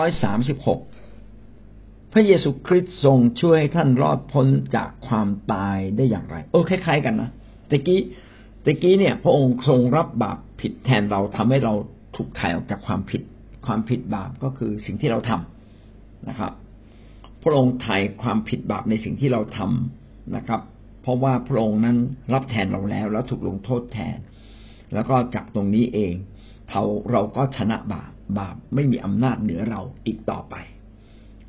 ร้อยสามสิบหกพระเยซูคริสต์ทรงช่วยให้ท่านรอดพ้นจากความตายได้อย่างไร โอ้คล้ายๆกันนะตะกี้ตะกี้เนี่ย พระองค์ทรงรับบาปผิดแทนเราทำให้เราถูกไถ่ออกจากความผิด ความผิดบาปก็คือสิ่งที่เราทำนะครับ พระองค์ไถ่ความผิดบาปในสิ่งที่เราทำนะครับ เพราะว่าพระองค์นั้นรับแทนเราแล้ว แล้วถูกลงโทษแทน แล้วก็จากตรงนี้เองเราเราก็ชนะบาปบาปไม่มีอำนาจเหนือเราอีกต่อไป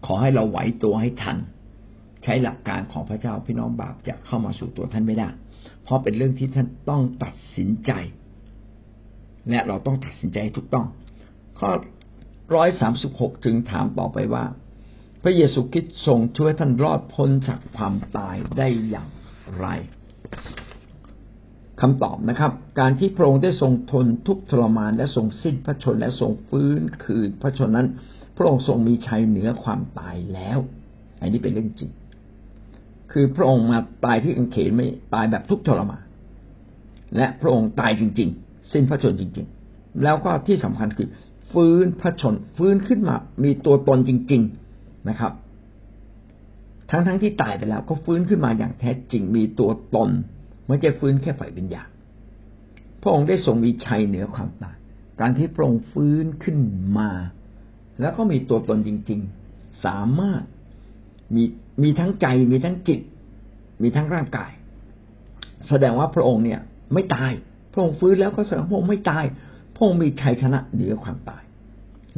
ขอให้เราไหวตัวให้ทัน ใช้หลักการของพระเจ้าพี่น้องบาปจะเข้ามาสู่ตัวท่านไม่ได้ เพราะเป็นเรื่องที่ท่านต้องตัดสินใจ และเราต้องตัดสินใจถูกต้อง ข้อร้อยสามสิบหกจึงถามต่อไปว่า พระเยซูคริสต์ทรงช่วยท่านรอดพ้นจากความตายได้อย่างไร คำตอบนะครับ การที่พระองค์ได้ทรงทนทุกทรมานและทรงสิ้นพระชนและทรงฟื้นคืนพระชนนั้น พระองค์ทรงมีชัยเหนือความตายแล้ว อันนี้เป็นเรื่องจริง คือพระองค์มาตายที่อังเขนไม่ตายแบบทุกทรมาน และพระองค์ตายจริง ๆ สิ้นพระชนจริง ๆ แล้วก็ที่สำคัญคือ ฟื้นพระชนฟื้นขึ้นมา มีตัวตนจริง ๆนะครับ ทั้งๆทที่ตายไปแล้ว ก็ฟื้นขึ้นมาอย่างแท้จริงมีตัวตน ม่ใช่ฟื้นแค่ฝ่ายวิญญาณพระองค์ได้ทรงมีชัยเหนือความตาย การที่พระองค์ฟื้นขึ้นมา แล้วก็มีตัวตนจริง ๆ สามารถมีมีทั้งใจมีทั้งจิต มีทั้งร่างกาย แสดงว่าพระองค์เนี่ย ไม่ตาย พระองค์ฟื้นแล้วก็แสดงพระองค์ไม่ตาย พระองค์มีชัยชนะเหนือความตาย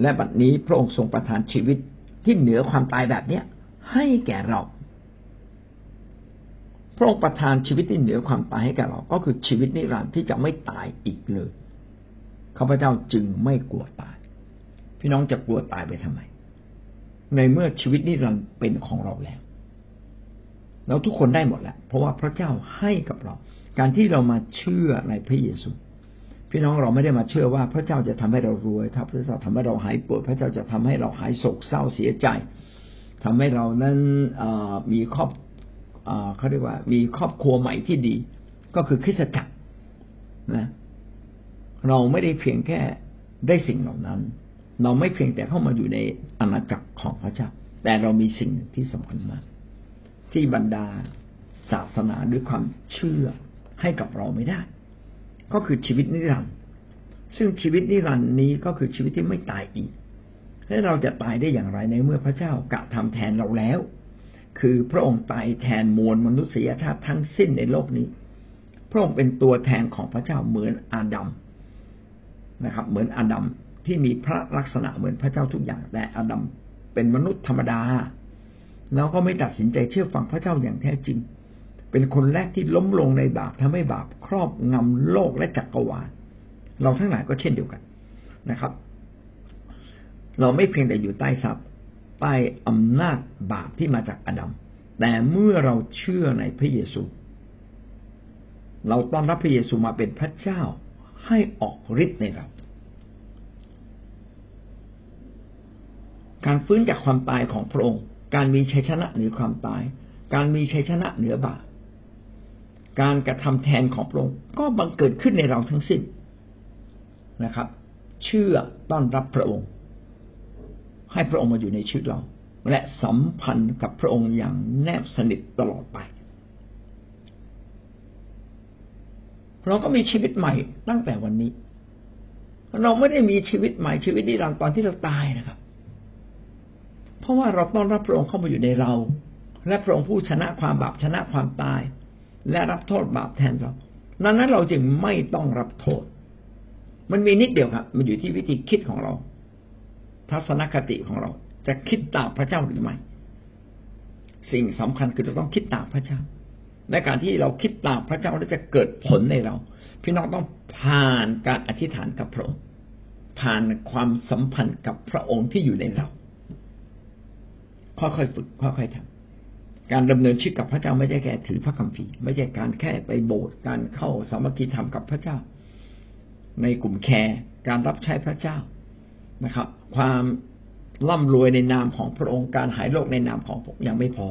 และบัดนี้พระองค์ทรงประทานชีวิตที่เหนือความตายแบบเนี้ยให้แก่เรา พระองค์ประทานชีวิตที่เหนือความตายให้แก่เรา ก็คือชีวิตนิรันดร์ที่จะไม่ตายอีกเลยข้าพเจ้าจึงไม่กลัวตาย พี่น้องจะกลัวตายไปทำไม ในเมื่อชีวิตนิรันดร์เป็นของเราแล้ว เราทุกคนได้หมดแหละเพราะว่าพระเจ้าให้กับเรา การที่เรามาเชื่อในพระเยซูพี่น้องเราไม่ได้มาเชื่อว่าพระเจ้าจะทำให้เรารวยถ้าพระเจ้าทำให้เราหายปวดพระเจ้าจะทำให้เราหายโศกเศร้าเสียใจทำให้เรานั้นมีครอบ เขาเรียกว่ามีครอบครัวใหม่ที่ดี ก็คือคริสตจักรนะเราไม่ได้เพียงแค่ได้สิ่งเหล่านั้น เราไม่เพียงแต่เข้ามาอยู่ในอาณาจักรของพระเจ้า แต่เรามีสิ่งที่สำคัญมาก ที่บรรดาศาสนาด้วยความเชื่อให้กับเราไม่ได้ ก็คือชีวิตนิรันดร์ซึ่งชีวิตนิรันดร์นี้ก็คือชีวิตที่ไม่ตายอีก และเราจะตายได้อย่างไรในเมื่อพระเจ้ากะทำแทนเราแล้ว คือพระองค์ตายแทนมวลมนุษยชาติทั้งสิ้นในโลกนี้ พระองค์เป็นตัวแทนของพระเจ้าเหมือนอาดัมนะครับ เหมือนอาดัมที่มีพระลักษณะเหมือนพระเจ้าทุกอย่าง แต่อาดัมเป็นมนุษย์ธรรมดา แล้วก็ไม่ตัดสินใจเชื่อฟังพระเจ้าอย่างแท้จริง เป็นคนแรกที่ล้มลงในบาปทำให้บาปครอบงำโลกและจักรวาล เราทั้งหลายก็เช่นเดียวกันนะครับ เราไม่เพียงแต่อยู่ใต้ทรัพย์ ใต้อำนาจบาปที่มาจากอดัม แต่เมื่อเราเชื่อในพระเยซู เราต้อนรับพระเยซูมาเป็นพระเจ้าให้ออกฤทธิ์ในเรา การฟื้นจากความตายของพระองค์ การมีชัยชนะเหนือความตาย การมีชัยชนะเหนือบาป การกระทำแทนของพระองค์ก็บังเกิดขึ้นในเราทั้งสิ้นนะครับ เชื่อต้อนรับพระองค์ ให้พระองค์มาอยู่ในชีวิตเรา และสัมพันธ์กับพระองค์อย่างแนบสนิทตลอดไป เราก็มีชีวิตใหม่ตั้งแต่วันนี้ เราไม่ได้มีชีวิตใหม่ชีวิตนิรันดร์ตอนที่เราตายนะครับ เพราะว่าเราต้อนรับพระองค์เข้ามาอยู่ในเรา และพระองค์ผู้ชนะความบาปชนะความตาย และรับโทษบาปแทนเราดังนั้นเราจึงไม่ต้องรับโทษ มันมีนิดเดียวครับ มันอยู่ที่วิธีคิดของเรา ทัศนคติของเรา จะคิดตามพระเจ้าหรือไม่ สิ่งสำคัญคือเราต้องคิดตามพระเจ้า ในการที่เราคิดตามพระเจ้าแล้วจะเกิดผลในเรา พี่น้องต้องผ่านการอธิษฐานกับพระองค์ผ่านความสัมพันธ์กับพระองค์ที่อยู่ในเรา ค่อยๆฝึก ค่อยๆทำการดำเนินชีวิตกับพระเจ้าไม่ใช่แค่ถือพระคัมภีร์ไม่ใช่การแค่ไปโบสถ์การเข้าสามัคคีธรรมกับพระเจ้า ในกลุ่มแคร์การรับใช้พระเจ้า นะครับ ความร่ำรวยในนามของพระองค์การหายโรคในนามของพระองค์ยังไม่พอ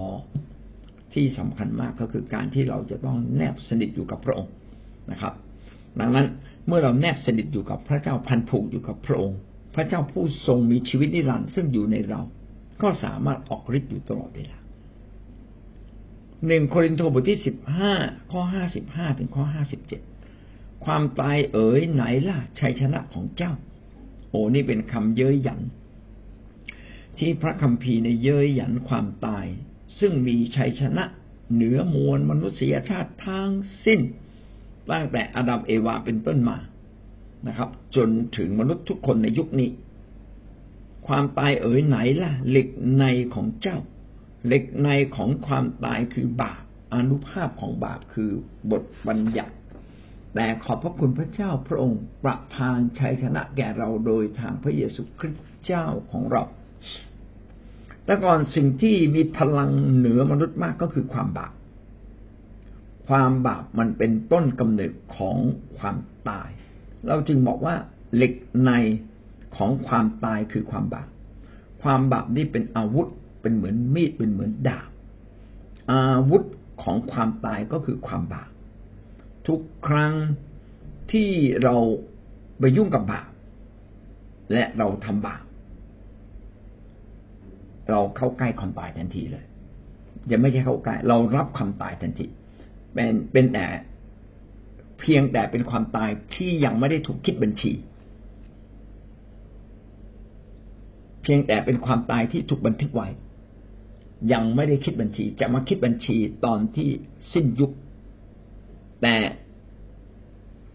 ที่สำคัญมากก็คือการที่เราจะต้องแนบสนิทอยู่กับพระองค์นะครับ ดังนั้นเมื่อเราแนบสนิทอยู่กับพระเจ้าพันผูกอยู่กับพระองค์ พระเจ้าผู้ทรงมีชีวิตนิรันดร์ซึ่งอยู่ในเรา ก็สามารถออกฤทธิ์อยู่ตลอดเวลาหนึ่งโครินธ์บทที่สิบห้าข้อห้าสิบห้าถึงข้อห้าสิบเจ็ดความตายเอ๋ยไหนล่ะชัยชนะของเจ้า อ้นี่เป็นคำเย้ยหยัน ที่พระคัมภีร์ในเย้ยหยันความตาย ซึ่งมีชัยชนะเหนือมวลมนุษยชาติทั้งสิ้น ตั้งแต่อาดัมเอวาเป็นต้นมานะครับ จนถึงมนุษย์ทุกคนในยุคนี้ ความตายเอ๋ยไหนล่ะเหล็กในของเจ้าเหล็กในของความตายคือบาปอนุภาพของบาปคือบทบัญญัติ แต่ขอบพระคุณพระเจ้าพระองค์ประทานชัยชนะแก่เราโดยทางพระเยซูคริสต์เจ้าของเรา แต่ก่อนสิ่งที่มีพลังเหนือมนุษย์มากก็คือความบาป ความบาปมันเป็นต้นกำเนิดของความตาย เราจึงบอกว่าเหล็กในของความตายคือความบาป ความบาปนี่เป็นอาวุธ เป็นเหมือนมีด เป็นเหมือนดาบ อาวุธของความตายก็คือความบาป ทุกครั้งที่เราไปยุ่งกับบาปและเราทำบาปเราเข้าใกล้ความตายทันทีเลยยังไม่ใช่เข้าใกล้เรารับความตายทันที เป็นเป็นแต่เพียงแต่เป็นความตายที่ยังไม่ได้ถูกคิดบัญชี เพียงแต่เป็นความตายที่ถูกบันทึกไว้ ยังไม่ได้คิดบัญชี จะมาคิดบัญชีตอนที่สิ้นยุค แต่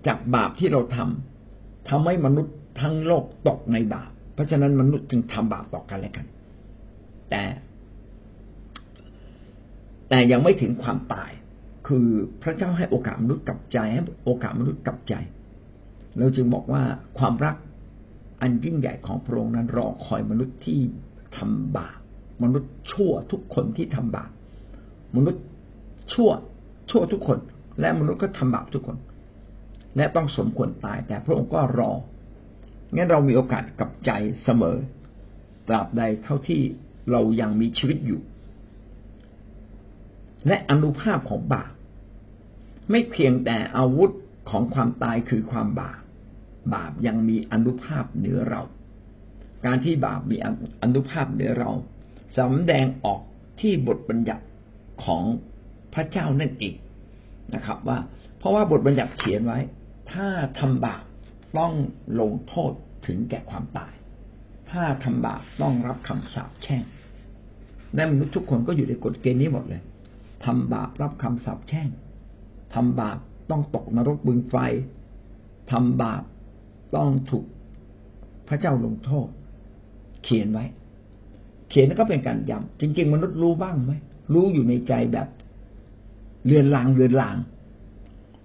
จากบาปที่เราทำทำให้มนุษย์ทั้งโลกตกในบาป เพราะฉะนั้นมนุษย์จึงทำบาปต่อกันและกัน แต่ แต่ยังไม่ถึงความตาย คือพระเจ้าให้โอกาสมนุษย์กลับใจให้โอกาสมนุษย์กลับใจ เราจึงบอกว่าความรักอันยิ่งใหญ่ของพระองค์นั้นรอคอยมนุษย์ที่ทำบาปมนุษย์ชั่วทุกคนที่ทำบาปมนุษย์ชั่วชั่วทุกคน และมนุษย์ก็ทำบาปทุกคน และต้องสมควรตาย แต่พระองค์ก็รอ งั้นเรามีโอกาสกับใจเสมอ ตราบใดเท่าที่เรายังมีชีวิตอยู่ และอนุภาพของบาปไม่เพียงแต่อาวุธของความตายคือความบาป บาปยังมีอนุภาพเหนือเรา การที่บาปมีอนุภาพเหนือเราสำแดงออกที่บทบัญญัติของพระเจ้านั่นเอง นะครับ ว่า เพราะว่าบทบัญญัติเขียนไว้ ถ้าทำบาปต้องลงโทษถึงแก่ความตาย ถ้าทำบาปต้องรับคำสาปแช่งและมนุษย์ทุกคนก็อยู่ในกฎเกณฑ์นี้หมดเลยทำบาปรับคำสาปแช่งทำบาปต้องตกนรกบึงไฟทำบาปต้องถูกพระเจ้าลงโทษ เขียนไว้ เขียนก็เป็นการย้ำจริง ๆ มนุษย์รู้บ้างไหมรู้อยู่ในใจแบบ เรือนลางเรือนลาง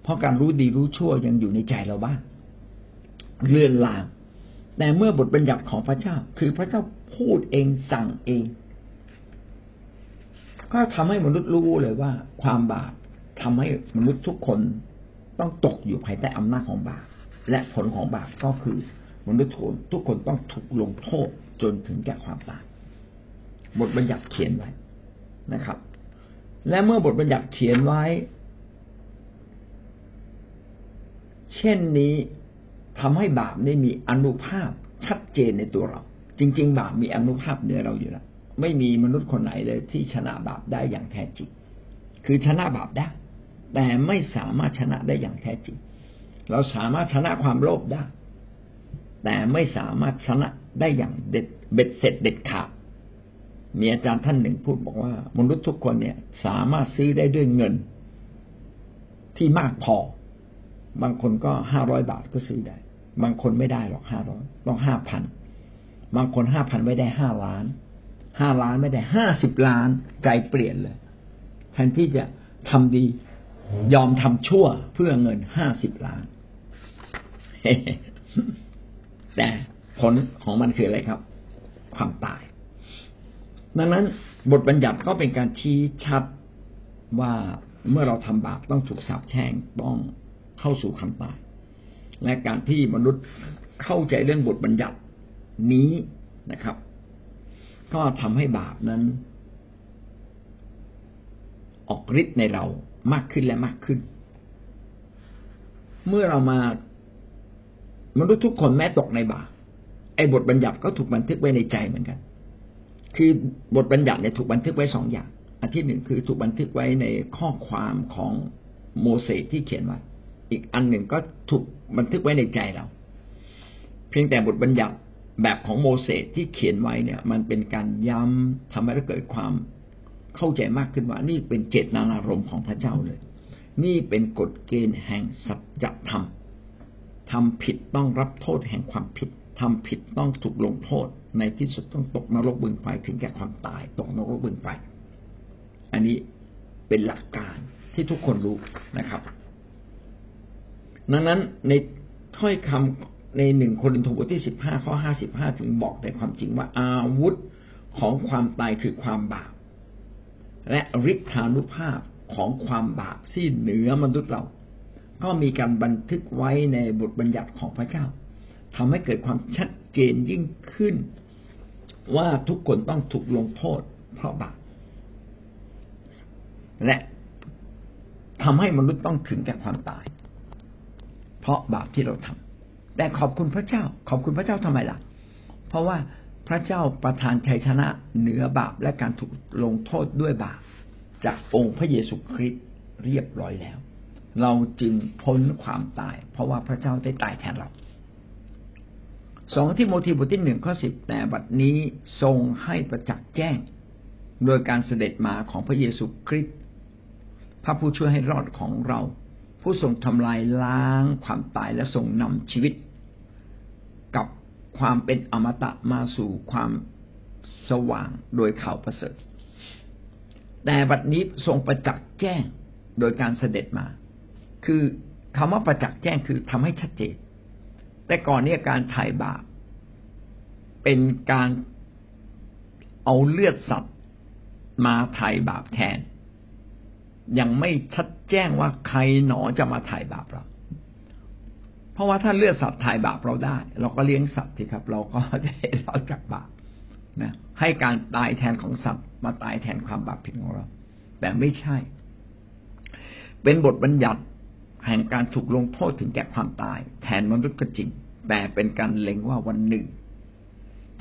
เพราะการรู้ดีรู้ชั่วยังอยู่ในใจเราบ้างเรือนลาง แต่เมื่อบทบัญญัติของพระเจ้า คือพระเจ้าพูดเองสั่งเอง ก็ทำให้มนุษย์รู้เลยว่า ความบาปทำให้มนุษย์ทุกคนต้องตกอยู่ภายใต้อำนาจของบาปและผลของบาปก็คือมนุษย์ทุกคนทุกคนต้องถูกลงโทษจนถึงแก่ความตายบทบัญญัติเขียนไว้นะครับ และเมื่อบทบัญญัติเขียนไว้ เช่นนี้ทำให้บาปได้มีอนุภาพชัดเจนในตัวเรา จริง ๆ บาปมีอนุภาพเหนือเราอยู่แล้วไม่มีมนุษย์คนไหนเลยที่ชนะบาปได้อย่างแท้จริง คือชนะบาปได้ แต่ไม่สามารถชนะได้อย่างแท้จริง เราสามารถชนะความโลภได้ แต่ไม่สามารถชนะได้อย่างเด็ดเบ็ดเสร็จเด็ดขาด มีอาจารย์ท่านหนึ่งพูดบอกว่า มนุษย์ทุกคนเนี่ย สามารถซื้อได้ด้วยเงินที่มากพอ บางคนก็ห้าร้อยบาทก็ซื้อได้ บางคนไม่ได้หรอกห้าร้อยต้องห้าพันบางคนห้าพันไม่ได้ห้าล้านห้าล้านไม่ได้ห้าสิบล้านใจเปลี่ยนเลยแทนที่จะทำดียอมทำชั่วเพื่อเงินห้าสิบล้าน แต่ผลของมันคืออะไรครับ ความตาย ดังนั้นบทบัญญัติก็เป็นการชี้ชัดว่าเมื่อเราทำบาปต้องถูกสาปแช่งต้องเข้าสู่คำตายและการที่มนุษย์เข้าใจเรื่องบทบัญญัตินี้นะครับ ก็ทำให้บาปนั้น ออกฤทธิ์ในเรามากขึ้นและมากขึ้น เมื่อเรามามนุษย์ทุกคนแม้ตกในบาปไอ้บทบัญญัติก็ถูกบันทึกไว้ในใจเหมือนกัน คือบทบัญญัติเนี่ยถูกบันทึกไว้สองอย่าง อันที่หนึ่งคือถูกบันทึกไว้ในข้อความของโมเสสที่เขียนไว้อีกอันหนึ่งก็ถูกบันทึกไว้ในใจเรา เพียงแต่บทบัญญัติแบบของโมเสสที่เขียนไว้เนี่ย มันเป็นการย้ำทำให้เราเกิดความเข้าใจมากขึ้นว่า นี่เป็นเจตนารมณ์ของพระเจ้าเลย นี่เป็นกฎเกณฑ์แห่งสัจธรรมทำผิดต้องรับโทษแห่งความผิดทำผิดต้องถูกลงโทษ ในที่สุดต้องตกนรกบึงไฟถึงแก่ความตาย ตกนรกบึงไฟ อันนี้เป็นหลักการที่ทุกคนรู้นะครับ ดังนั้นในถ้อยคำในหนึ่งคนอินทบทที่สิบห้าข้อห้าสิบห้าถึงบอกในความจริงว่าอาวุธของความตายคือความบาปและฤทธานุภาพของความบาปที่เหนือมนุษย์เรา ก็มีการบันทึกไว้ในบทบัญญัติของพระเจ้าทำให้เกิดความชัดเจนยิ่งขึ้น ว่าทุกคนต้องถูกลงโทษเพราะบาปและทำให้มนุษย์ต้องถึงแก่ความตาย เพราะบาปที่เราทำแต่ขอบคุณพระเจ้า ขอบคุณพระเจ้าทำไมล่ะ เพราะว่าพระเจ้าประทานชัยชนะเหนือบาปและการถูกลงโทษด้วยบาปจากองค์พระเยซูคริสต์เรียบร้อยแล้ว เราจึงพ้นความตาย เพราะว่าพระเจ้าได้ตายแทนเรา สองที่โมทีบทที่หนึ่งข้อสิบแต่บัดนี้ทรงให้ประจักษ์แจ้ง โดยการเสด็จมาของพระเยซูคริสต์พระผู้ช่วยให้รอดของเรา ผู้ทรงทำลายล้างความตายและทรงนำชีวิต กับความเป็นอมตะมาสู่ความสว่างโดยข่าวประเสริฐ แต่บัดนี้ทรงประจักษ์แจ้งโดยการเสด็จมา คือคำว่าประจักษ์แจ้งคือทำให้ชัดเจน แต่ก่อนนี้การถ่ายบาปเป็นการเอาเลือดสัตว์มาถ่ายบาปแทน ยังไม่ชัดแจ้งว่าใครหนอจะมาถ่ายบาปเรา เพราะว่าถ้าเลือดสัตว์ถ่ายบาปเราได้ เราก็เลี้ยงสัตว์สิครับ เราก็จะได้รอดจากบาปนะให้การตายแทนของสัตว์มาตายแทนความบาปผิดของเรา แต่ไม่ใช่ เป็นบทบัญญัติ แห่งการถูกลงโทษถึงแก่ความตาย แทนมนุษย์ก็จริง แต่เป็นการเล็งว่าวันหนึ่ง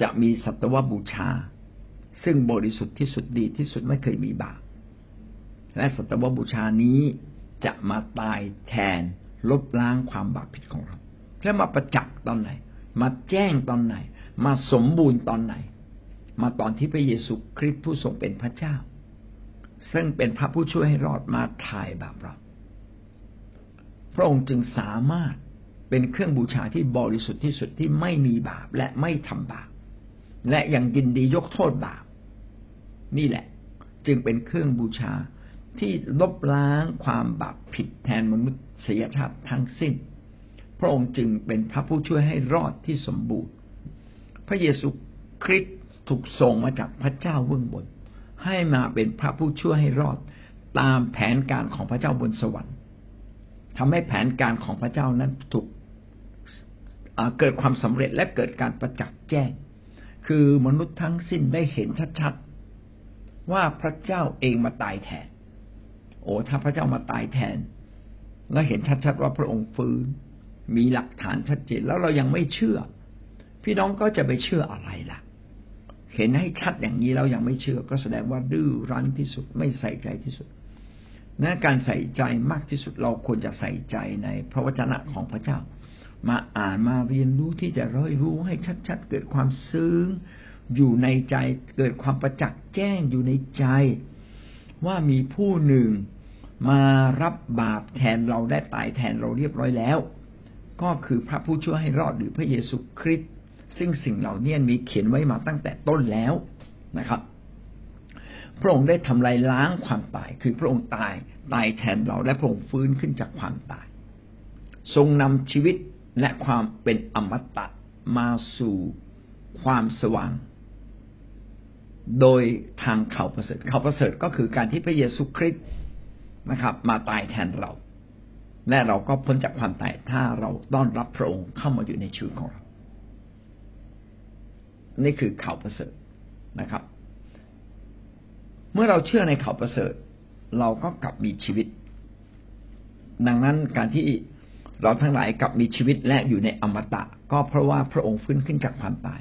จะมีสัตวบูชา ซึ่งบริสุทธิ์ที่สุดดีที่สุดไม่เคยมีบาปและสัตวบูชานี้จะมาตายแทนลบล้างความบาปผิดของเราแล้วมาประจักษ์ตอนไหน มาแจ้งตอนไหน มาสมบูรณ์ตอนไหน มาตอนที่พระเยซูคริสต์ผู้ทรงเป็นพระเจ้า ซึ่งเป็นพระผู้ช่วยให้รอดมาถ่ายบาปเรา พระองค์จึงสามารถเป็นเครื่องบูชาที่บริสุทธิ์ที่สุดที่ไม่มีบาปและไม่ทำบาปและยังยินดียกโทษบาป นี่แหละ จึงเป็นเครื่องบูชาที่ลบล้างความบาปผิดแทนมนุษยชาติทั้งสิ้น พระองค์จึงเป็นพระผู้ช่วยให้รอดที่สมบูรณ์ พระเยซูคริสต์ถูกส่งมาจากพระเจ้าเบื้องบน ให้มาเป็นพระผู้ช่วยให้รอดตามแผนการของพระเจ้าบนสวรรค์ ทำให้แผนการของพระเจ้านั้นถูกเกิดความสำเร็จและเกิดการประจักษ์แจ้ง คือมนุษย์ทั้งสิ้นได้เห็นชัดๆ ว่าพระเจ้าเองมาตายแทน โอ้ถ้าพระเจ้ามาตายแทน แล้วเห็นชัดๆว่าพระองค์ฟื้น มีหลักฐานชัดเจนแล้วเรายังไม่เชื่อ พี่น้องก็จะไปเชื่ออะไรล่ะ เห็นให้ชัดอย่างนี้แล้วยังไม่เชื่อ ก็แสดงว่าดื้อรั้นที่สุดไม่ใส่ใจที่สุด นะการใส่ใจมากที่สุดเราควรจะใส่ใจในพระวจนะของพระเจ้า มาอ่านมาเรียนรู้ที่จะร้อยรู้ให้ชัดๆ เกิดความซึ้งอยู่ในใจเกิดความประจักษ์แจ้งอยู่ในใจ ว่ามีผู้หนึ่งมารับบาปแทนเราได้ตายแทนเราเรียบร้อยแล้ว ก็คือพระผู้ช่วยให้รอดหรือพระเยซูคริสต์ซึ่งสิ่งเหล่านี้มีเขียนไว้มาตั้งแต่ต้นแล้วนะครับ พระองค์ได้ทำลายล้างความตาย คือพระองค์ตายตายแทนเราและพระองค์ฟื้นขึ้นจากความตาย ทรงนำชีวิตและความเป็นอมตะมาสู่ความสว่าง โดยทางเขาประเสริฐเขาประเสริฐก็คือการที่พระเยซูคริสต์นะครับ มาตายแทนเรา และเราก็พ้นจากความตายถ้าเราต้อนรับพระองค์เข้ามาอยู่ในชีวิตของเรา นี่คือข่าวประเสริฐนะครับ เมื่อเราเชื่อในข่าวประเสริฐ เราก็กลับมีชีวิต ดังนั้นการที่เราทั้งหลายกลับมีชีวิตและอยู่ในอมตะ ก็เพราะว่าพระองค์ฟื้นขึ้นจากความตาย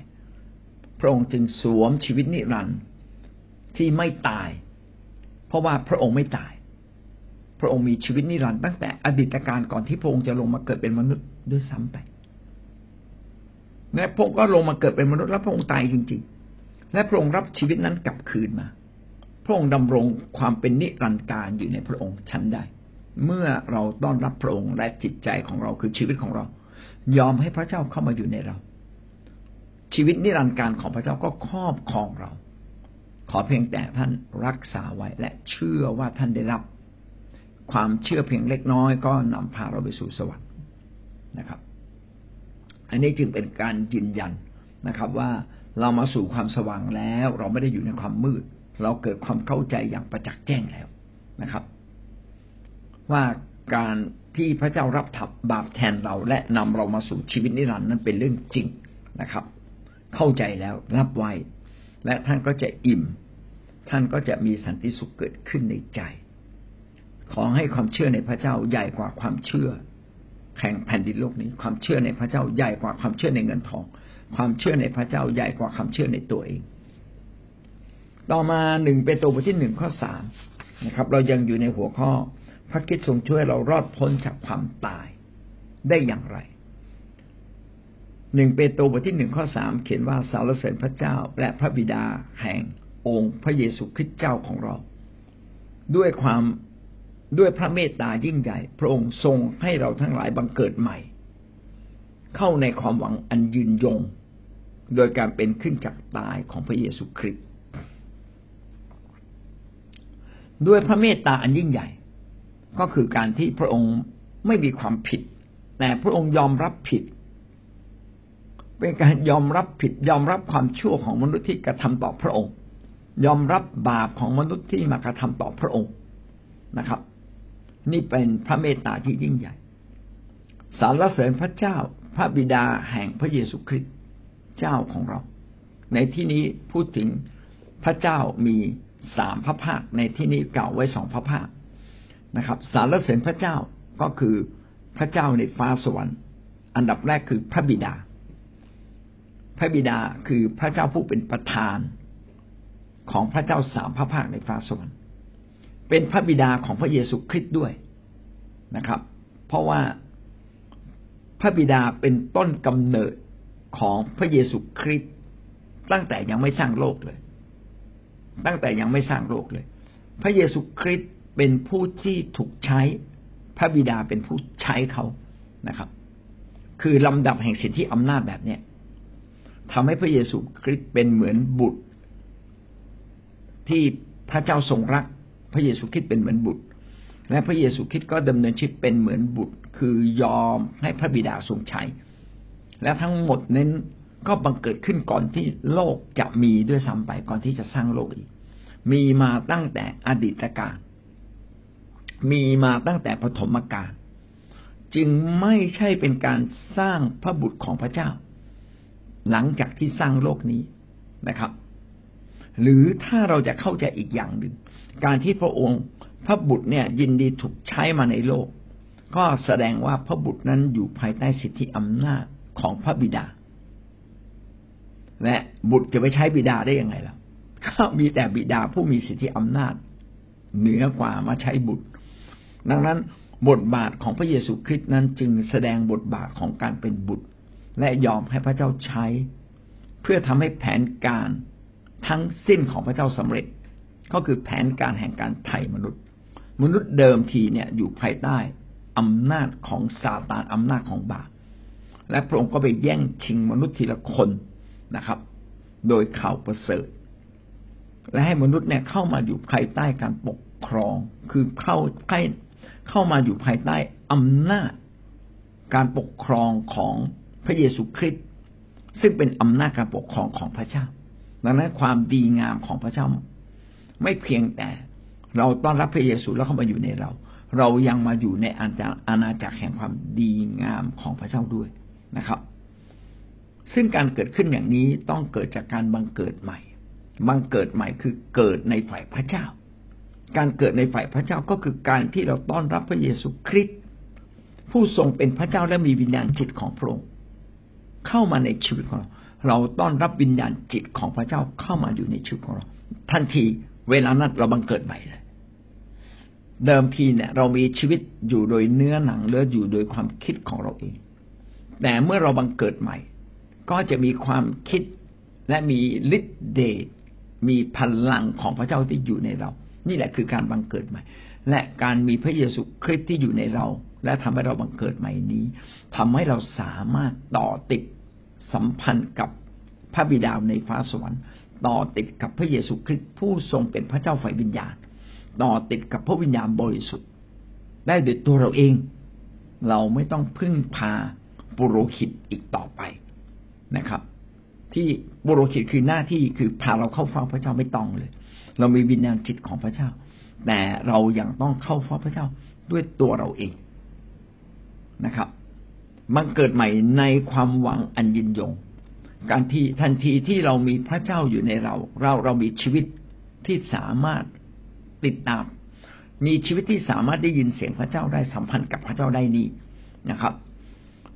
พระองค์จึงสวมชีวิตนิรันดร์ที่ไม่ตาย เพราะว่าพระองค์ไม่ตาย พระองค์มีชีวิตนิรันดร์ตั้งแต่อดีตการก่อนที่พระองค์จะลงมาเกิดเป็นมนุษย์ด้วยซ้ำไปและพระองค์ก็ลงมาเกิดเป็นมนุษย์แล้วพระองค์ตายจริง ๆ และพระองค์รับชีวิตนั้นกลับคืนมา พระองค์ดำรงความเป็นนิรันดร์การอยู่ในพระองค์ชั้นได้เมื่อเราต้อนรับพระองค์และจิตใจของเราคือชีวิตของเรา ยอมให้พระเจ้าเข้ามาอยู่ในเรา ชีวิตนิรันดร์การของพระเจ้าก็ครอบครองเรา ขอเพียงแต่ท่านรักษาไว้และเชื่อว่าท่านได้รับ ความเชื่อเพียงเล็กน้อยก็นำพาเราไปสู่สวรรค์นะครับ อันนี้จึงเป็นการยืนยันนะครับ ว่าเรามาสู่ความสว่างแล้ว เราไม่ได้อยู่ในความมืด เราเกิดความเข้าใจอย่างประจักษ์แจ้งแล้วนะครับ ว่าการที่พระเจ้ารับถับบาปแทนเราและนำเรามาสู่ชีวิตนิรันดร์นั้นเป็นเรื่องจริงนะครับ เข้าใจแล้วรับไว้ และท่านก็จะอิ่ม ท่านก็จะมีสันติสุขเกิดขึ้นในใจ ขอให้ความเชื่อในพระเจ้าใหญ่กว่าความเชื่อแห่งแผ่นดินโลกนี้ ความเชื่อในพระเจ้าใหญ่กว่าความเชื่อในเงินทอง ความเชื่อในพระเจ้าใหญ่กว่าความเชื่อในตัวเอง ต่อมาหนึ่งเป็นตัวบทที่หนึ่งข้อสามนะครับ เรายังอยู่ในหัวข้อ พระคิดทรงช่วยเรารอดพ้นจากความตายได้อย่างไรหนึ่งเปโตรบทที่หนึ่งข้อสามเขียนว่าสารเสริญพระเจ้าและพระบิดาแห่งองค์พระเยซูคริสต์เจ้าของเรา ด้วยความด้วยพระเมตตายิ่งใหญ่ พระองค์ทรงให้เราทั้งหลายบังเกิดใหม่ เข้าในความหวังอันยืนยง โดยการเป็นขึ้นจากตายของพระเยซูคริสต์ ด้วยพระเมตตาอันยิ่งใหญ่ ก็คือการที่พระองค์ไม่มีความผิด แต่พระองค์ยอมรับผิด เป็นการยอมรับผิด ยอมรับความชั่วของมนุษย์ที่กระทำต่อพระองค์ ยอมรับบาปของมนุษย์ที่มากระทำต่อพระองค์นะครับ นี่เป็นพระเมตตาที่ยิ่งใหญ่สารเสริญพระเจ้าพระบิดาแห่งพระเยซูคริสต์เจ้าของเรา ในที่นี้พูดถึงพระเจ้ามี สามพระภาคในที่นี้กล่าวไว้สองพระภาคนะครับ สารเสริญพระเจ้าก็คือพระเจ้าในฟ้าสวรรค์ อันดับแรกคือพระบิดา พระบิดาคือพระเจ้าผู้เป็นประธานของพระเจ้าสามพระภาคในฟ้าสวรรค์ เป็นพระบิดาของพระเยซูคริสต์ด้วยนะครับ เพราะว่าพระบิดาเป็นต้นกำเนิดของพระเยซูคริสต์ตั้งแต่ยังไม่สร้างโลกเลย ตั้งแต่ยังไม่สร้างโลกเลย พระเยซูคริสต์เป็นผู้ที่ถูกใช้ พระบิดาเป็นผู้ใช้เขานะครับ คือลำดับแห่งสิทธิอำนาจแบบเนี้ยทำให้พระเยซูคริสต์เป็นเหมือนบุตร ที่พระเจ้าทรงรัก พระเยซูคริสต์เป็นเหมือนบุตร และพระเยซูคริสต์ก็ดำเนินชีวิตเป็นเหมือนบุตร คือยอมให้พระบิดาทรงใช้ และทั้งหมดนั้น ก็บังเกิดขึ้นก่อนที่โลกจะมีด้วยซ้ำไปก่อนที่จะสร้างโลกอีก มีมาตั้งแต่อดีตกาลมีมาตั้งแต่ปฐมกาลจึงไม่ใช่เป็นการสร้างพระบุตรของพระเจ้า หลังจากที่สร้างโลกนี้นะครับ หรือถ้าเราจะเข้าใจอีกอย่างหนึ่ง การที่พระองค์พระบุตรเนี่ยยินดีถูกใช้มาในโลก ก็แสดงว่าพระบุตรนั้นอยู่ภายใต้สิทธิอำนาจของพระบิดา และบุตรจะไปใช้บิดาได้ยังไงล่ะก็มีแต่บิดาผู้มีสิทธิอำนาจ เหนือกว่ามาใช้บุตร ดังนั้นบทบาทของพระเยซูคริสต์นั้นจึงแสดงบทบาทของการเป็นบุตร และยอมให้พระเจ้าใช้ เพื่อทำให้แผนการทั้งสิ้นของพระเจ้าสำเร็จ ก็คือแผนการแห่งการไถ่มนุษย์ มนุษย์เดิมทีเนี่ยอยู่ภายใต้อำนาจของซาตานอำนาจของบาปและพระองค์ก็ไปแย่งชิงมนุษย์ทีละคน นะครับ โดยข่าวประเสริฐ และให้มนุษย์เนี่ยเข้ามาอยู่ภายใต้การปกครอง คือเข้าใกล้เข้ามาอยู่ภายใต้อำนาจ การปกครองของพระเยซูคริสต์ซึ่งเป็นอำนาจการปกครองของพระเจ้า ดังนั้นความดีงามของพระเจ้า ไม่เพียงแต่เราต้อนรับพระเยซูแล้วเข้ามาอยู่ในเรา เรายังมาอยู่ในอาณาจักรแห่งความดีงามของพระเจ้าด้วยนะครับ ซึ่งการเกิดขึ้นอย่างนี้ต้องเกิดจากการบังเกิดใหม่ บังเกิดใหม่คือเกิดในฝ่ายพระเจ้า การเกิดในฝ่ายพระเจ้าก็คือการที่เราต้อนรับพระเยซูคริสต์ผู้ทรงเป็นพระเจ้าและมีวิญญาณจิตของพระองค์เข้ามาในชีวิตของเรา เราต้อนรับวิญญาณจิตของพระเจ้าเข้ามาอยู่ในชีวิตของเรา ทันทีเวลานั้นเราบังเกิดใหม่เลยเดิมทีเนี่ยเรามีชีวิตอยู่โดยเนื้อหนังเลืออยู่โดยความคิดของเราเอง แต่เมื่อเราบังเกิดใหม่ ก็จะมีความคิดและมีฤทธิ์เดชมีพลังของพระเจ้าที่อยู่ในเรา นี่แหละคือการบังเกิดใหม่ และการมีพระเยซูคริสต์ที่อยู่ในเรา และทำให้เราบังเกิดใหม่นี้ทำให้เราสามารถต่อติดสัมพันธ์กับพระบิดาในฟ้าสวรรค์ ต่อติดกับพระเยซูคริสต์ผู้ทรงเป็นพระเจ้าฝ่ายวิญญาณ ต่อติดกับพระวิญญาณบริสุทธิ์ ได้โดยตัวเราเอง เราไม่ต้องพึ่งพาปุโรหิตอีกต่อไป นะครับ ที่บุโรหิตคือหน้าที่คือพาเราเข้าเฝ้าพระเจ้าไม่ต้องเลย เรามีวิญญาณจิตของพระเจ้า แต่เรายัางต้องเข้าเฝ้าพระเจ้าด้วยตัวเราเองนะครับ มันเกิดใหม่ในความหวังอันยินยง การที่ทันทีที่เรามีพระเจ้าอยู่ในเรา เราเรามีชีวิตที่สามารถติดตาม มีชีวิตที่สามารถได้ยินเสียงพระเจ้าได้สัมพันธ์กับพระเจ้าได้นี่นะครับ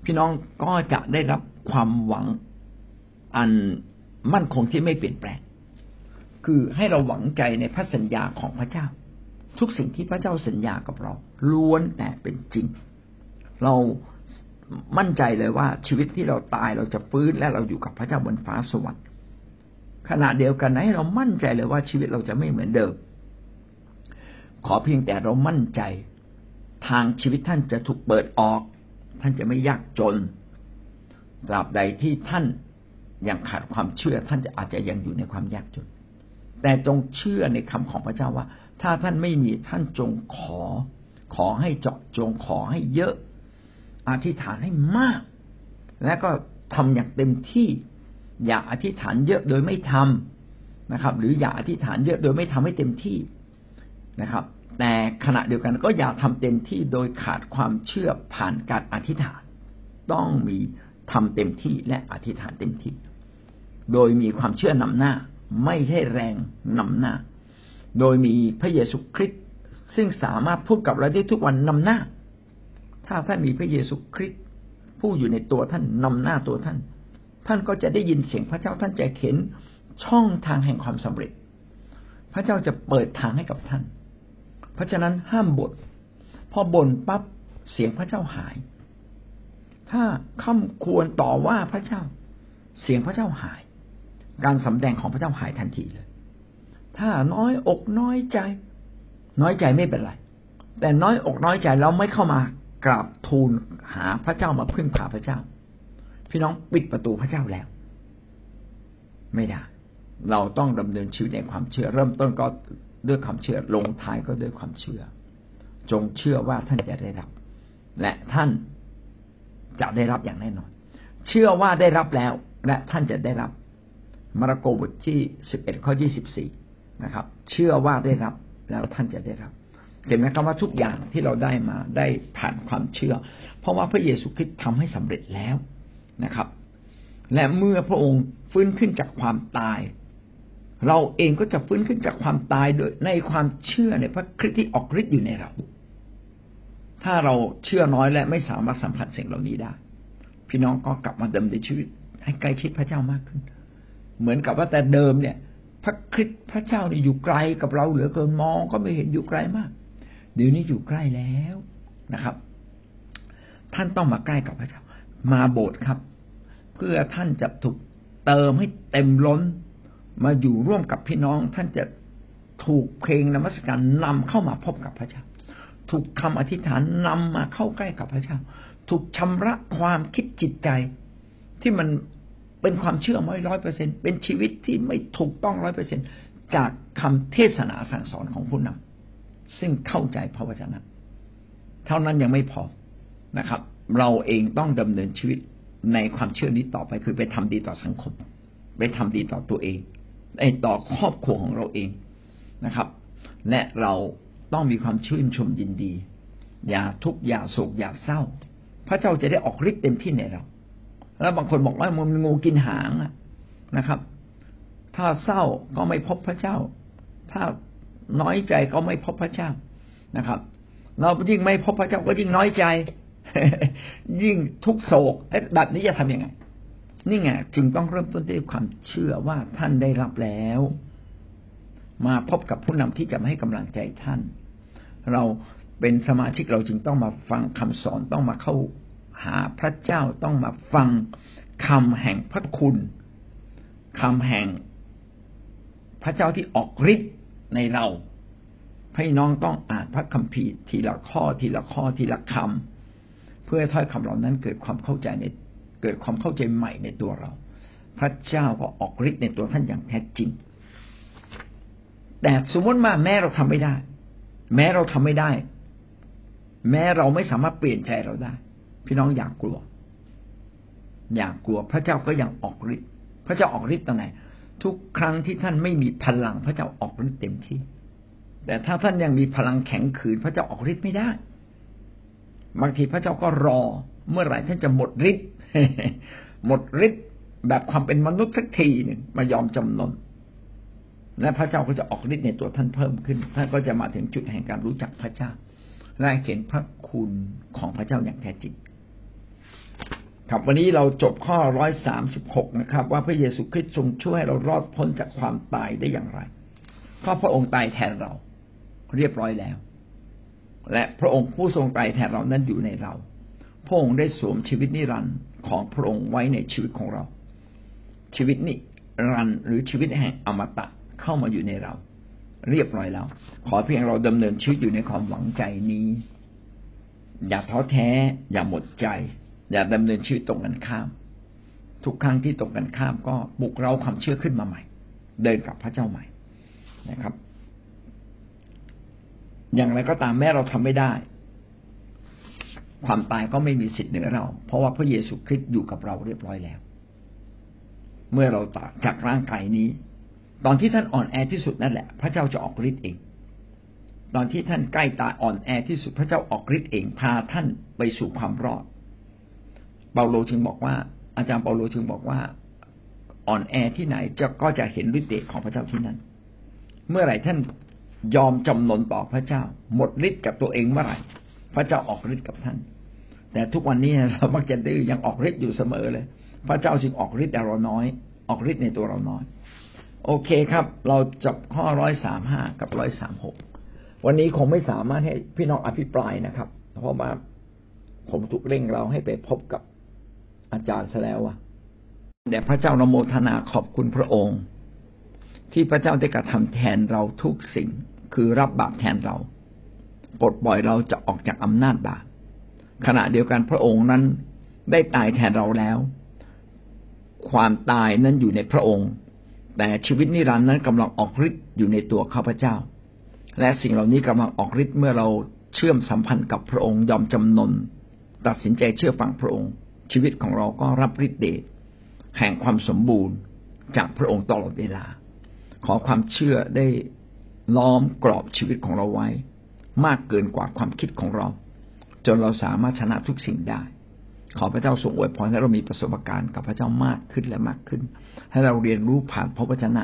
พี่น้องก็จะได้รับ ความหวังอันมั่นคงที่ไม่เปลี่ยนแปลง คือให้เราหวังใจในพระสัญญาของพระเจ้า ทุกสิ่งที่พระเจ้าสัญญากับเรา ล้วนแต่เป็นจริง เรามั่นใจเลยว่าชีวิตที่เราตายเราจะฟื้นและเราอยู่กับพระเจ้าบนฟ้าสวรรค์ขณะเดียวกันให้เรามั่นใจเลยว่าชีวิตเราจะไม่เหมือนเดิม ขอเพียงแต่เรามั่นใจ ทางชีวิตท่านจะถูกเปิดออก ท่านจะไม่ยากจน ตราบใดที่ท่านยังขาดความเชื่อ ท่านจะอาจจะยังอยู่ในความยากจน แต่จงเชื่อในคำของพระเจ้าว่า ถ้าท่านไม่มีท่านจงขอ ขอให้เจาะจงขอให้เยอะ อธิษฐานให้มาก และก็ทำอย่างเต็มที่อย่าอธิษฐานเยอะโดยไม่ทำนะครับ หรืออย่าอธิษฐานเยอะโดยไม่ทำให้เต็มที่นะครับ แต่ขณะเดียวกันก็อย่าทำเต็มที่โดยขาดความเชื่อผ่านการอธิษฐาน ต้องมี ทำเต็มที่และอธิษฐานเต็มที่ โดยมีความเชื่อนำหน้า ไม่ใช่แรงนำหน้า โดยมีพระเยซูคริสต์ซึ่งสามารถพูดกับเราได้ทุกวันนำหน้า ถ้าท่านมีพระเยซูคริสต์ผู้อยู่ในตัวท่านนำหน้าตัวท่าน ท่านก็จะได้ยินเสียงพระเจ้าท่านจะเห็นช่องทางแห่งความสำเร็จ พระเจ้าจะเปิดทางให้กับท่าน เพราะฉะนั้นห้ามบน่นพอบ่นปั๊บเสียงพระเจ้าหาย ถ้าข้าควรต่อว่าพระเจ้า เสียงพระเจ้าหาย การสำแดงของพระเจ้าหายทันทีเลย ถ้าน้อยอกน้อยใจ น้อยใจไม่เป็นไร แต่น้อยอกน้อยใจเราไม่เข้ามากราบทูลหาพระเจ้ามาพึ่งพาพระเจ้า พี่น้องปิดประตูพระเจ้าแล้ว ไม่ได้ เราต้องดำเนินชีวิตในความเชื่อ เริ่มต้นก็ด้วยความเชื่อลงท้ายก็ด้วยความเชื่อ จงเชื่อว่าท่านจะได้รับ และท่าน จะได้รับอย่างแน่นอน เชื่อว่าได้รับแล้วและท่านจะได้รับมาระโกบทที่สิบเอ็ดข้อยี่สิบสี่นะครับ เชื่อว่าได้รับแล้วท่านจะได้รับเห็นไหมครับว่าทุกอย่างที่เราได้มาได้ผ่านความเชื่อ เพราะว่าพระเยซูคริสต์ทำให้สำเร็จแล้วนะครับ และเมื่อพระองค์ฟื้นขึ้นจากความตาย เราเองก็จะฟื้นขึ้นจากความตายโดยในความเชื่อในพระคริสต์ที่ออกฤทธิ์อยู่ในเรา ถ้าเราเชื่อน้อยและไม่สามารถสัมผัสสิ่งเหล่านี้ได้ พี่น้องก็กลับมาเดิมในชีวิต ให้ใกล้ชิดพระเจ้ามากขึ้น เหมือนกับว่าแต่เดิมเนี่ย พระคริสต์พระเจ้านี่อยู่ไกลกับเราเหลือเกินมองก็ไม่เห็นอยู่ไกลมาก เดี๋ยวนี้อยู่ใกล้แล้วนะครับ ท่านต้องมาใกล้กับพระเจ้า มาโบสถ์ครับ เพื่อท่านจะถูกเติมให้เต็มล้น มาอยู่ร่วมกับพี่น้อง ท่านจะถูกเพลงนมัสการนำเข้ามาพบกับพระเจ้า ถูกคำอธิษฐานนำมาเข้าใกล้กับพระเจ้า ถูกชำระความคิดจิตใจ ที่มันเป็นความเชื่อไม่ร้อยเปอร์เซ็นเป็นชีวิตที่ไม่ถูกต้องร้อยเปอร์เซ็นจากคำเทศนาสั่งสอนของผู้นำซึ่งเข้าใจพระวจนะ เท่านั้นยังไม่พอนะครับ เราเองต้องดำเนินชีวิตในความเชื่อนี้ต่อไปคือไปทำดีต่อสังคม ไปทำดีต่อตัวเองไอ้ต่อครอบครัวของเราเองนะครับ และเรา ต้องมีความชื่นชมยินดี อย่าทุกข์อย่าโศกอย่าเศร้า พระเจ้าจะได้ออกฤทธิ์เต็มที่ในเรา แล้วบางคนบอกว่ามันงูกินหางนะครับ ถ้าเศร้าก็ไม่พบพระเจ้า ถ้าน้อยใจก็ไม่พบพระเจ้านะครับ เรายิ่งไม่พบพระเจ้าก็ยิ่งน้อยใจ ยิ่งทุกโศกแบบนี้จะทํำยังไงนี่ไงจึงต้องเริ่มต้นด้วยความเชื่อว่าท่านได้รับแล้ว มาพบกับผู้นำที่จะมาให้กำลังใจท่าน เราเป็นสมาชิกเราจึงต้องมาฟังคำสอนต้องมาเข้าหาพระเจ้าต้องมาฟังคำแห่งพระคุณคำแห่งพระเจ้าที่ออกฤทธิ์ในเราพี่น้องต้องอ่านพระคัมภีร์ทีละข้อทีละข้อทีละคำเพื่อถ้อยคำเหล่านั้นเกิดความเข้าใจในเกิดความเข้าใจใหม่ในตัวเรา พระเจ้าก็ออกฤทธิ์ในตัวท่านอย่างแท้จริง แต่สมมติว่าแม้เราทำไม่ได้ แม้เราทำไม่ได้ แม้เราไม่สามารถเปลี่ยนใจเราได้ พี่น้องอยากกลัว อยากกลัว พระเจ้าก็ยังออกฤทธิ์พระเจ้าออกฤทธิ์ตรงไหนทุกครั้งที่ท่านไม่มีพลัง พระเจ้าออกฤทธิ์เต็มที่ แต่ถ้าท่านยังมีพลังแข็งขืน พระเจ้าออกฤทธิ์ไม่ได้ บางทีพระเจ้าก็รอ เมื่อไหร่ท่านจะหมดฤทธิ์หมดฤทธิ์แบบความเป็นมนุษย์สักทีหนึ่งมายอมจำนน และพระเจ้าก็จะออกฤทธิ์ในตัวท่านเพิ่มขึ้น ท่านก็จะมาถึงจุดแห่งการรู้จักพระเจ้า และเห็นพระคุณของพระเจ้าอย่างแท้จริง ครับวันนี้เราจบข้อร้อยสามสิบหกนะครับ ว่าพระเยซูคริสต์ทรงช่วยเรารอดพ้นจากความตายได้อย่างไร เพราะพระองค์ตายแทนเราเรียบร้อยแล้ว และพระองค์ผู้ทรงตายแทนเรานั้นอยู่ในเรา พระองค์ได้สวมชีวิตนิรันดร์ของพระองค์ไว้ในชีวิตของเรา ชีวิตนิรันดร์หรือชีวิตแห่งอมตะ เข้ามาอยู่ในเรา เรียบร้อยแล้ว ขอเพียงเราดำเนินชีวิตอยู่ในความหวังใจนี้ อย่าท้อแท้ อย่าหมดใจ อย่าดำเนินชีวิตตรงกันข้าม ทุกครั้งที่ตรงกันข้ามก็ปลุกเร้าความเชื่อขึ้นมาใหม่ เดินกับพระเจ้าใหม่นะครับ อย่างไรก็ตามแม้เราทำไม่ได้ ความตายก็ไม่มีสิทธิ์เหนือเรา เพราะว่าพระเยซูคริสต์อยู่กับเราเรียบร้อยแล้วเมื่อเราตจากร่างกายนี้ ตอนที่ท่านอ่อนแอที่สุดนั่นแหละ พระเจ้าจะออกฤทธิ์เอง ตอนที่ท่านใกล้ตายอ่อนแอที่สุดพระเจ้าออกฤทธิ์เอง พาท่านไปสู่ความรอด เปาโลจึงบอกว่า อาจารย์เปาโลจึงบอกว่า อ่อนแอที่ไหนจะก็จะเห็นฤทธิ์เดชของพระเจ้าที่นั่น เมื่อไหร่ท่านยอมจำนนต่อพระเจ้า หมดฤทธิ์กับตัวเองเมื่อไหร่ พระเจ้าออกฤทธิ์กับท่าน แต่ทุกวันนี้เรามักจะดื้อยังออกฤทธิ์อยู่เสมอเลย พระเจ้าจึงออกฤทธิ์แต่เราน้อย ออกฤทธิ์ในตัวเราน้อย โอเคครับ เราจบข้อร้อยสามห้ากับร้อยสามหกวันนี้คงไม่สามารถให้พี่น้องอภิปรายนะครับ เพราะว่าผมถูกเร่งเราให้ไปพบกับอาจารย์ซะแล้วอะแต่พระเจ้านโมทนาขอบคุณพระองค์ ที่พระเจ้าได้กระทำแทนเราทุกสิ่งคือรับบาปแทนเราปลดปล่อยเราจะออกจากอำนาจบาปขณะเดียวกันพระองค์นั้นได้ตายแทนเราแล้ว ความตายนั้นอยู่ในพระองค์ แต่ชีวิตนิรันดร์นั้นกำลังออกฤทธิ์อยู่ในตัวข้าพเจ้า และสิ่งเหล่านี้กำลังออกฤทธิ์เมื่อเราเชื่อมสัมพันธ์กับพระองค์ยอมจำนน ตัดสินใจเชื่อฟังพระองค์ ชีวิตของเราก็รับฤทธิ์เดชแห่งความสมบูรณ์จากพระองค์ตลอดเวลา ขอความเชื่อได้ล้อมกรอบชีวิตของเราไว้ มากเกินกว่าความคิดของเรา จนเราสามารถชนะทุกสิ่งได้ ขอพระเจ้าทรงอวยพรให้เรามีประสบการณ์กับพระเจ้ามากขึ้นและมากขึ้น ให้เราเรียนรู้ผ่านพระวจนะ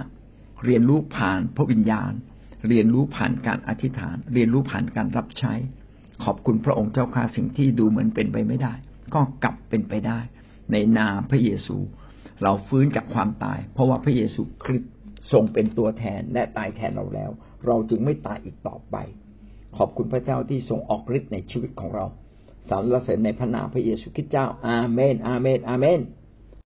เรียนรู้ผ่านพระวิญญาณ เรียนรู้ผ่านการอธิษฐาน เรียนรู้ผ่านการรับใช้ ขอบคุณพระองค์เจ้าค่าสิ่งที่ดูเหมือนเป็นไปไม่ได้ ก็กลับเป็นไปได้ ในนามพระเยซู เราฟื้นจากความตาย เพราะว่าพระเยซูคริสต์ทรงเป็นตัวแทนและตายแทนเราแล้ว เราจึงไม่ตายอีกต่อไป ขอบคุณพระเจ้าที่ทรงออกฤทธิ์ในชีวิตของเรา สรรเสริญในพระนามพระเยซูคริสต์เจ้า อาเมน อาเมน อาเมน